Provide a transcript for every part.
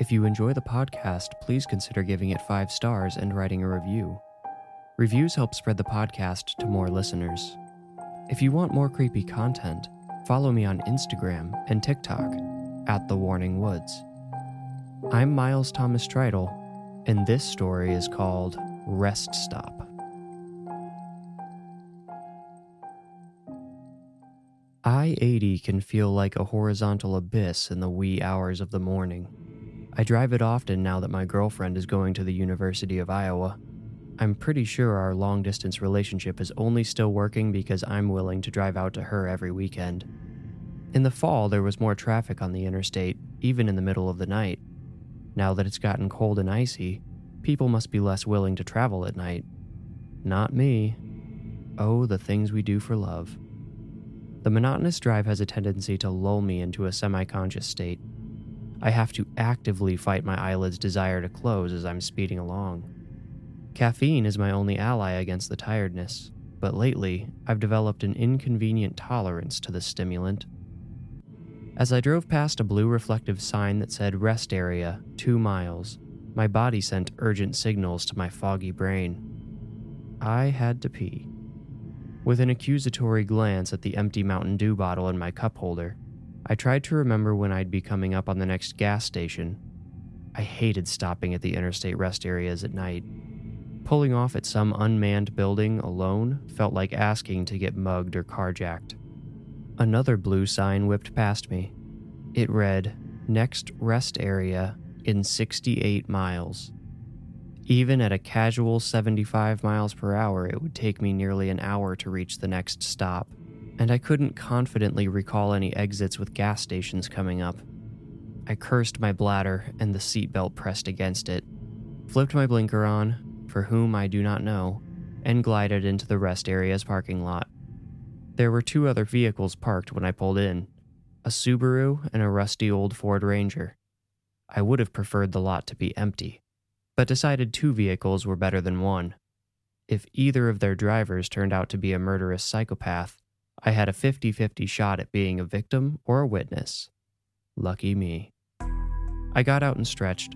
If you enjoy the podcast, please consider giving it five stars and writing a review. Reviews help spread the podcast to more listeners. If you want more creepy content, follow me on Instagram and TikTok at The Warning Woods. I'm Miles Thomas Tritle, and this story is called Rest Stop. I 80 can feel like a horizontal abyss in the wee hours of the morning. I drive it often now that my girlfriend is going to the University of Iowa. I'm pretty sure our long distance relationship is only still working because I'm willing to drive out to her every weekend. In the fall, there was more traffic on the interstate, even in the middle of the night. Now that it's gotten cold and icy, people must be less willing to travel at night. Not me. Oh, the things we do for love. The monotonous drive has a tendency to lull me into a semi conscious state. I have to actively fight my eyelids' desire to close as I'm speeding along. Caffeine is my only ally against the tiredness, but lately I've developed an inconvenient tolerance to the stimulant. As I drove past a blue reflective sign that said rest area, two miles, my body sent urgent signals to my foggy brain. I had to pee. With an accusatory glance at the empty Mountain Dew bottle in my cup holder, I tried to remember when I'd be coming up on the next gas station. I hated stopping at the interstate rest areas at night. Pulling off at some unmanned building alone felt like asking to get mugged or carjacked. Another blue sign whipped past me. It read, Next rest area in 68 miles. Even at a casual 75 miles per hour, it would take me nearly an hour to reach the next stop, and I couldn't confidently recall any exits with gas stations coming up. I cursed my bladder and the seatbelt pressed against it, flipped my blinker on, for whom I do not know, and glided into the rest area's parking lot. There were two other vehicles parked when I pulled in a Subaru and a rusty old Ford Ranger. I would have preferred the lot to be empty, but decided two vehicles were better than one. If either of their drivers turned out to be a murderous psychopath, I had a 50 50 shot at being a victim or a witness. Lucky me. I got out and stretched.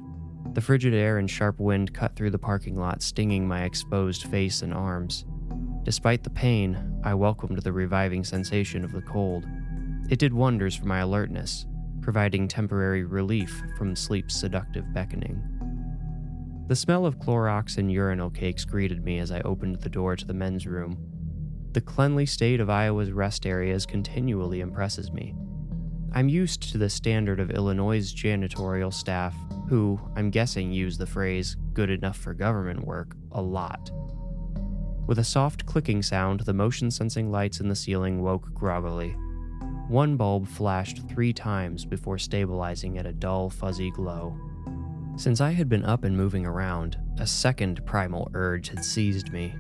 The frigid air and sharp wind cut through the parking lot, stinging my exposed face and arms. Despite the pain, I welcomed the reviving sensation of the cold. It did wonders for my alertness, providing temporary relief from sleep's seductive beckoning. The smell of Clorox and urinal cakes greeted me as I opened the door to the men's room. The cleanly state of Iowa's rest areas continually impresses me. I'm used to the standard of Illinois' janitorial staff, who, I'm guessing, use the phrase good enough for government work a lot. With a soft clicking sound, the motion sensing lights in the ceiling woke groggily. One bulb flashed three times before stabilizing at a dull, fuzzy glow. Since I had been up and moving around, a second primal urge had seized me.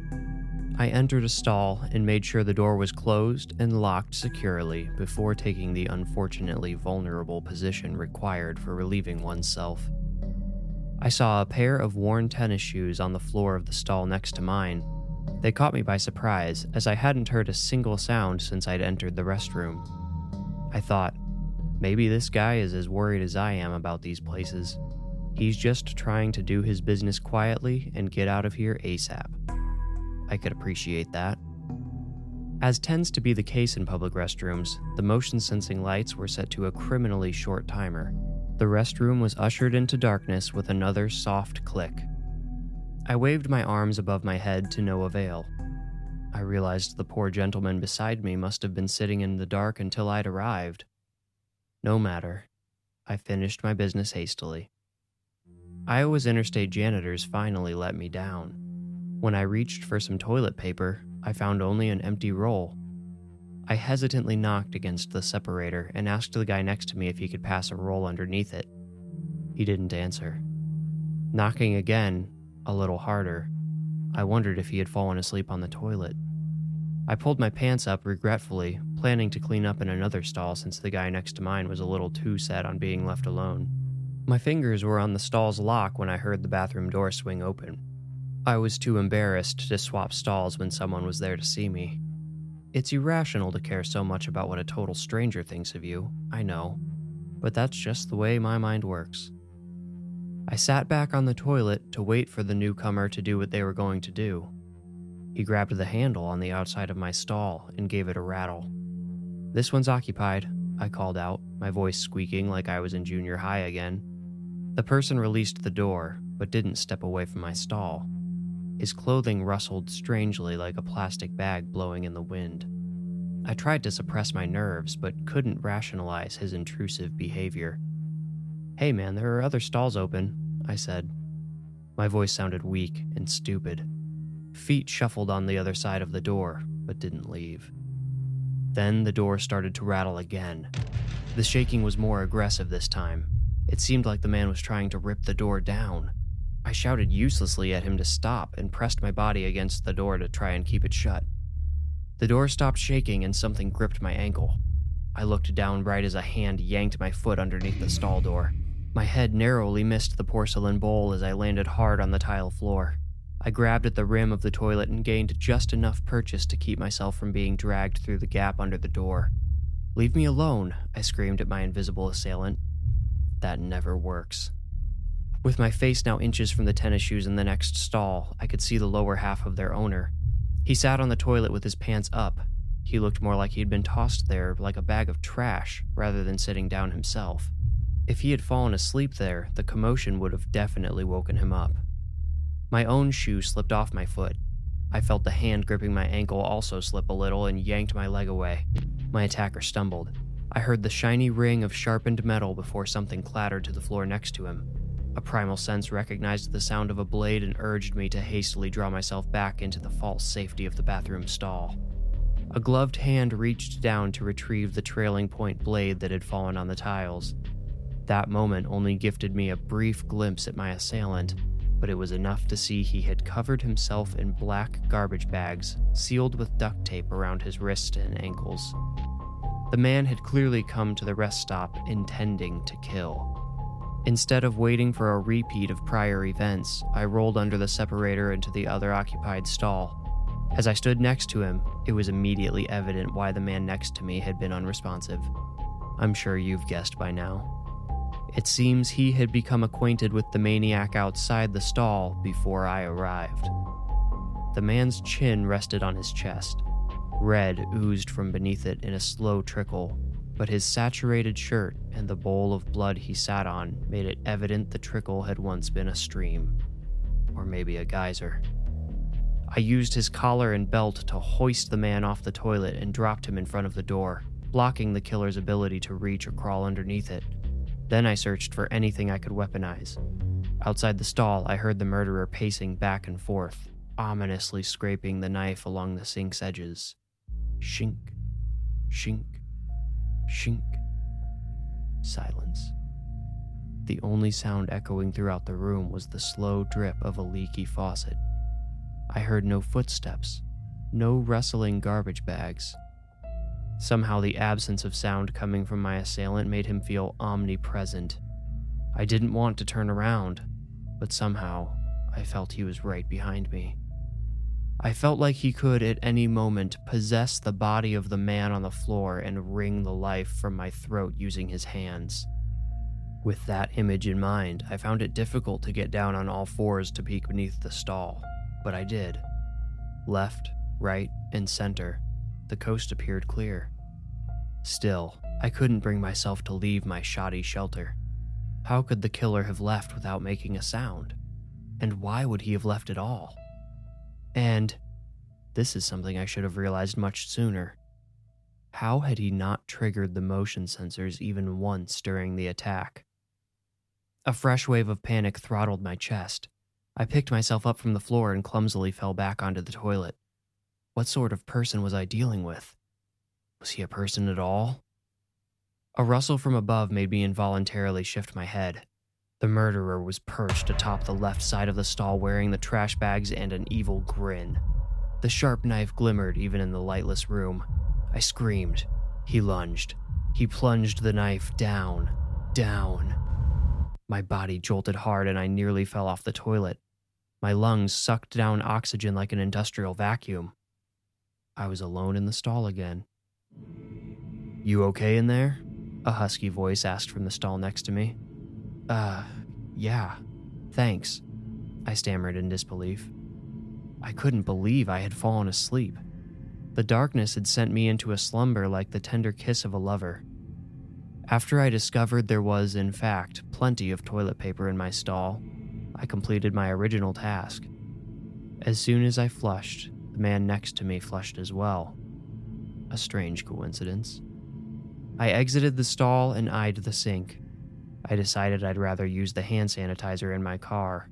I entered a stall and made sure the door was closed and locked securely before taking the unfortunately vulnerable position required for relieving oneself. I saw a pair of worn tennis shoes on the floor of the stall next to mine they caught me by surprise, as I hadn't heard a single sound since I'd entered the restroom. I thought, maybe this guy is as worried as I am about these places. He's just trying to do his business quietly and get out of here ASAP. I could appreciate that. As tends to be the case in public restrooms, the motion sensing lights were set to a criminally short timer. The restroom was ushered into darkness with another soft click. I waved my arms above my head to no avail. I realized the poor gentleman beside me must have been sitting in the dark until I'd arrived. No matter. I finished my business hastily. Iowa's interstate janitors finally let me down. When I reached for some toilet paper, I found only an empty roll. I hesitantly knocked against the separator and asked the guy next to me if he could pass a roll underneath it. He didn't answer. Knocking again, a little harder, I wondered if he had fallen asleep on the toilet. I pulled my pants up regretfully, planning to clean up in another stall since the guy next to mine was a little too set on being left alone. My fingers were on the stall's lock when I heard the bathroom door swing open. I was too embarrassed to swap stalls when someone was there to see me. It's irrational to care so much about what a total stranger thinks of you, I know, but that's just the way my mind works. I sat back on the toilet to wait for the newcomer to do what they were going to do. He grabbed the handle on the outside of my stall and gave it a rattle. This one's occupied, I called out, my voice squeaking like I was in junior high again. The person released the door, but didn't step away from my stall. His clothing rustled strangely like a plastic bag blowing in the wind. I tried to suppress my nerves, but couldn't rationalize his intrusive behavior. Hey man, there are other stalls open, I said. My voice sounded weak and stupid. Feet shuffled on the other side of the door, but didn't leave. Then the door started to rattle again. The shaking was more aggressive this time. It seemed like the man was trying to rip the door down. I shouted uselessly at him to stop and pressed my body against the door to try and keep it shut. The door stopped shaking and something gripped my ankle. I looked down right as a hand yanked my foot underneath the stall door. My head narrowly missed the porcelain bowl as I landed hard on the tile floor. I grabbed at the rim of the toilet and gained just enough purchase to keep myself from being dragged through the gap under the door. Leave me alone, I screamed at my invisible assailant. That never works. With my face now inches from the tennis shoes in the next stall, I could see the lower half of their owner. He sat on the toilet with his pants up. He looked more like he'd been tossed there like a bag of trash rather than sitting down himself. If he had fallen asleep there, the commotion would have definitely woken him up. My own shoe slipped off my foot. I felt the hand gripping my ankle also slip a little and yanked my leg away. My attacker stumbled. I heard the shiny ring of sharpened metal before something clattered to the floor next to him. A primal sense recognized the sound of a blade and urged me to hastily draw myself back into the false safety of the bathroom stall. A gloved hand reached down to retrieve the trailing point blade that had fallen on the tiles. That moment only gifted me a brief glimpse at my assailant, but it was enough to see he had covered himself in black garbage bags, sealed with duct tape around his wrists and ankles. The man had clearly come to the rest stop intending to kill. Instead of waiting for a repeat of prior events, I rolled under the separator into the other occupied stall. As I stood next to him, it was immediately evident why the man next to me had been unresponsive. I'm sure you've guessed by now. It seems he had become acquainted with the maniac outside the stall before I arrived. The man's chin rested on his chest. Red oozed from beneath it in a slow trickle, but his saturated shirt and the bowl of blood he sat on made it evident the trickle had once been a stream, or maybe a geyser. I used his collar and belt to hoist the man off the toilet and dropped him in front of the door, blocking the killer's ability to reach or crawl underneath it. Then I searched for anything I could weaponize. Outside the stall, I heard the murderer pacing back and forth, ominously scraping the knife along the sink's edges. Shink, shink, shink. Silence. The only sound echoing throughout the room was the slow drip of a leaky faucet. I heard no footsteps, no rustling garbage bags, Somehow, the absence of sound coming from my assailant made him feel omnipresent. I didn't want to turn around, but somehow I felt he was right behind me. I felt like he could at any moment possess the body of the man on the floor and wring the life from my throat using his hands. With that image in mind, I found it difficult to get down on all fours to peek beneath the stall, but I did. Left, right, and center, the coast appeared clear. Still, I couldn't bring myself to leave my shoddy shelter. How could the killer have left without making a sound? And why would he have left at all? And this is something I should have realized much sooner. How had he not triggered the motion sensors even once during the attack? A fresh wave of panic throttled my chest. I picked myself up from the floor and clumsily fell back onto the toilet. What sort of person was I dealing with? Was he a person at all? A rustle from above made me involuntarily shift my head. The murderer was perched atop the left side of the stall wearing the trash bags and an evil grin. The sharp knife glimmered even in the lightless room. I screamed. He lunged. He plunged the knife down, down. My body jolted hard and I nearly fell off the toilet. My lungs sucked down oxygen like an industrial vacuum. I was alone in the stall again. You okay in there? A husky voice asked from the stall next to me. Uh, yeah, thanks, I stammered in disbelief. I couldn't believe I had fallen asleep. The darkness had sent me into a slumber like the tender kiss of a lover. After I discovered there was, in fact, plenty of toilet paper in my stall, I completed my original task. As soon as I flushed, the man next to me flushed as well. A strange coincidence. I exited the stall and eyed the sink. I decided I'd rather use the hand sanitizer in my car.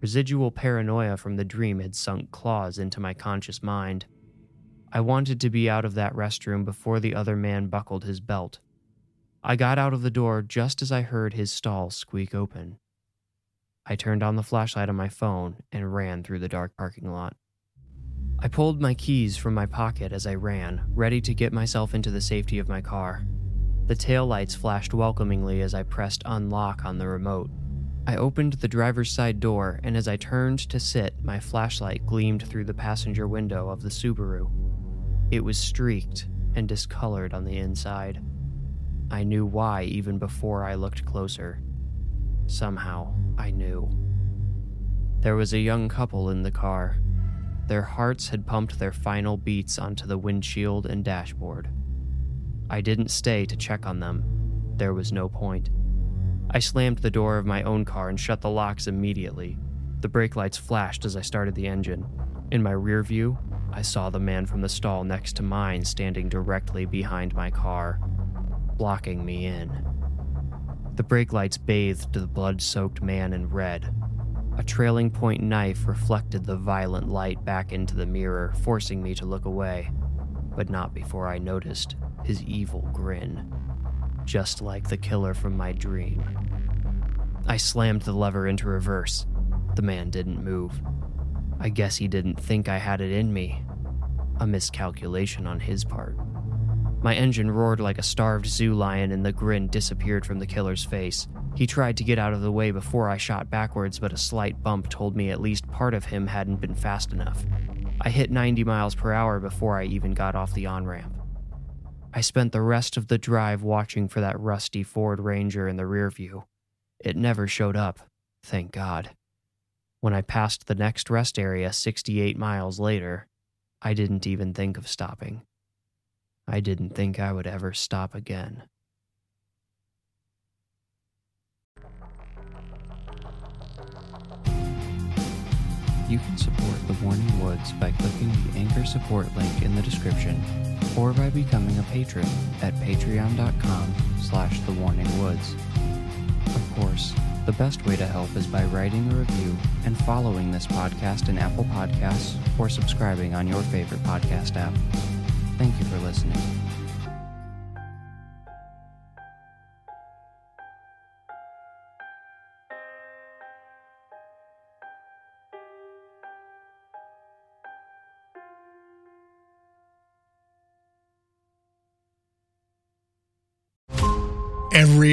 Residual paranoia from the dream had sunk claws into my conscious mind. I wanted to be out of that restroom before the other man buckled his belt. I got out of the door just as I heard his stall squeak open. I turned on the flashlight on my phone and ran through the dark parking lot. I pulled my keys from my pocket as I ran, ready to get myself into the safety of my car. The taillights flashed welcomingly as I pressed unlock on the remote. I opened the driver's side door, and as I turned to sit, my flashlight gleamed through the passenger window of the Subaru. It was streaked and discolored on the inside. I knew why even before I looked closer. Somehow, I knew. There was a young couple in the car. Their hearts had pumped their final beats onto the windshield and dashboard. I didn't stay to check on them. There was no point. I slammed the door of my own car and shut the locks immediately. The brake lights flashed as I started the engine. In my rear view, I saw the man from the stall next to mine standing directly behind my car, blocking me in. The brake lights bathed the blood soaked man in red. A trailing point knife reflected the violent light back into the mirror, forcing me to look away, but not before I noticed his evil grin, just like the killer from my dream. I slammed the lever into reverse. The man didn't move. I guess he didn't think I had it in me. A miscalculation on his part. My engine roared like a starved zoo lion, and the grin disappeared from the killer's face. He tried to get out of the way before I shot backwards, but a slight bump told me at least part of him hadn't been fast enough. I hit 90 miles per hour before I even got off the on ramp. I spent the rest of the drive watching for that rusty Ford Ranger in the rear view. It never showed up, thank God. When I passed the next rest area 68 miles later, I didn't even think of stopping. I didn't think I would ever stop again. You can support The Warning Woods by clicking the Anchor support link in the description or by becoming a patron at patreon.com slash thewarningwoods. Of course, the best way to help is by writing a review and following this podcast in Apple Podcasts or subscribing on your favorite podcast app. Thank you for listening.